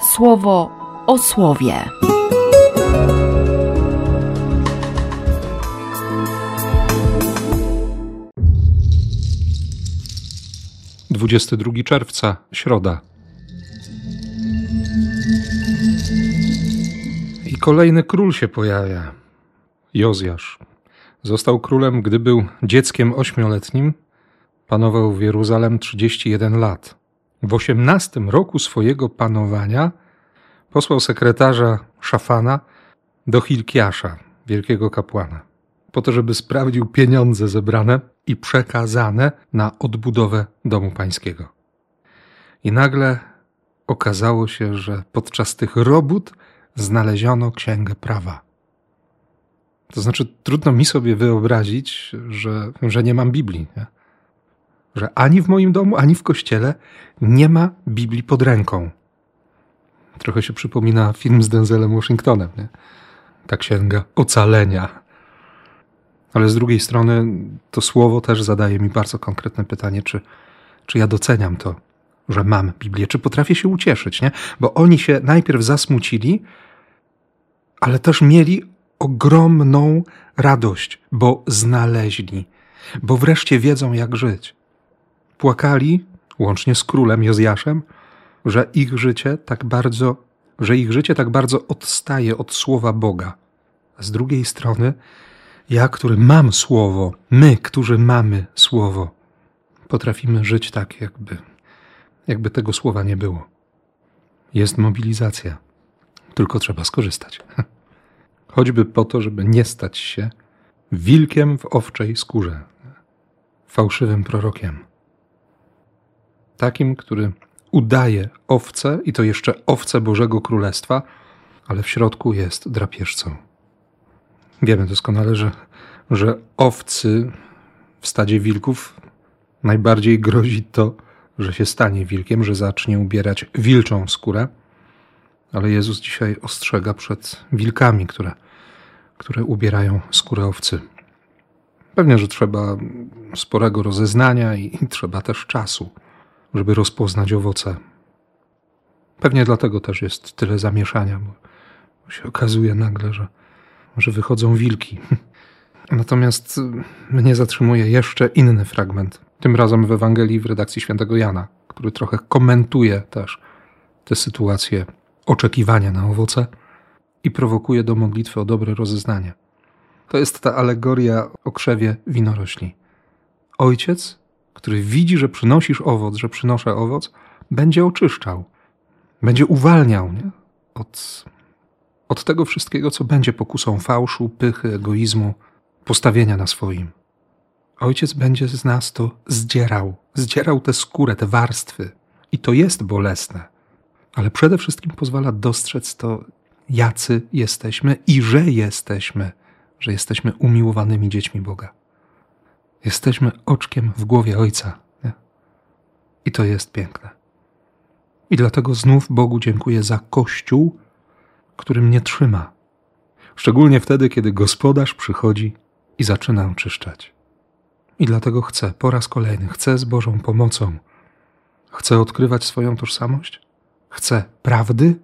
słowo o słowie. Dwudziesty drugi czerwca, środa. I kolejny król się pojawia. Jozjasz. Został królem, gdy był dzieckiem ośmioletnim. Panował w Jeruzalem 31 lat. W osiemnastym roku swojego panowania posłał sekretarza Szafana do Hilkiasza, wielkiego kapłana, po to, żeby sprawdził pieniądze zebrane i przekazane na odbudowę domu pańskiego. I nagle okazało się, że podczas tych robót znaleziono księgę prawa. To znaczy, trudno mi sobie wyobrazić, że, że nie mam Biblii. Nie? Że ani w moim domu, ani w kościele nie ma Biblii pod ręką. Trochę się przypomina film z Denzelem Washingtonem. Nie? Ta księga ocalenia. Ale z drugiej strony to słowo też zadaje mi bardzo konkretne pytanie, czy, czy ja doceniam to, że mam Biblię, czy potrafię się ucieszyć, nie? Bo oni się najpierw zasmucili, ale też mieli ogromną radość, bo znaleźli, bo wreszcie wiedzą, jak żyć. Płakali, łącznie z królem Jozjaszem, że ich życie tak bardzo, że ich życie tak bardzo odstaje od słowa Boga. A z drugiej strony, ja, który mam słowo, my, którzy mamy słowo, potrafimy żyć tak, jakby, jakby tego słowa nie było. Jest mobilizacja, tylko trzeba skorzystać. choćby po to, żeby nie stać się wilkiem w owczej skórze, fałszywym prorokiem. Takim, który udaje owce, i to jeszcze owce Bożego Królestwa, ale w środku jest drapieżcą. Wiemy doskonale, że, że owcy w stadzie wilków najbardziej grozi to, że się stanie wilkiem, że zacznie ubierać wilczą skórę ale Jezus dzisiaj ostrzega przed wilkami, które, które ubierają skórę owcy. Pewnie, że trzeba sporego rozeznania i, i trzeba też czasu, żeby rozpoznać owoce. Pewnie dlatego też jest tyle zamieszania, bo się okazuje nagle, że, że wychodzą wilki. Natomiast mnie zatrzymuje jeszcze inny fragment, tym razem w Ewangelii w redakcji świętego Jana, który trochę komentuje też tę sytuację oczekiwania na owoce i prowokuje do modlitwy o dobre rozeznanie. To jest ta alegoria o krzewie winorośli. Ojciec, który widzi, że przynosisz owoc, że przynoszę owoc, będzie oczyszczał, będzie uwalniał nie? Od, od tego wszystkiego, co będzie pokusą fałszu, pychy, egoizmu, postawienia na swoim. Ojciec będzie z nas to zdzierał, zdzierał tę skórę, te warstwy. I to jest bolesne ale przede wszystkim pozwala dostrzec to, jacy jesteśmy i że jesteśmy, że jesteśmy umiłowanymi dziećmi Boga. Jesteśmy oczkiem w głowie Ojca. Nie? I to jest piękne. I dlatego znów Bogu dziękuję za Kościół, który mnie trzyma. Szczególnie wtedy, kiedy gospodarz przychodzi i zaczyna oczyszczać. I dlatego chcę po raz kolejny, chcę z Bożą pomocą, chcę odkrywać swoją tożsamość, Chcę prawdy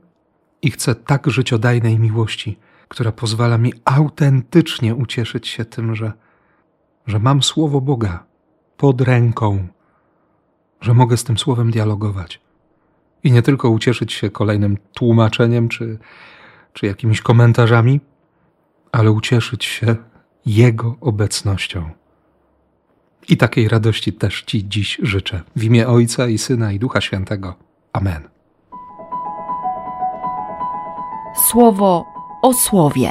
i chcę tak życiodajnej miłości, która pozwala mi autentycznie ucieszyć się tym, że, że mam słowo Boga pod ręką, że mogę z tym słowem dialogować. I nie tylko ucieszyć się kolejnym tłumaczeniem czy, czy jakimiś komentarzami, ale ucieszyć się Jego obecnością. I takiej radości też Ci dziś życzę. W imię Ojca i Syna i Ducha Świętego. Amen. słowo o słowie.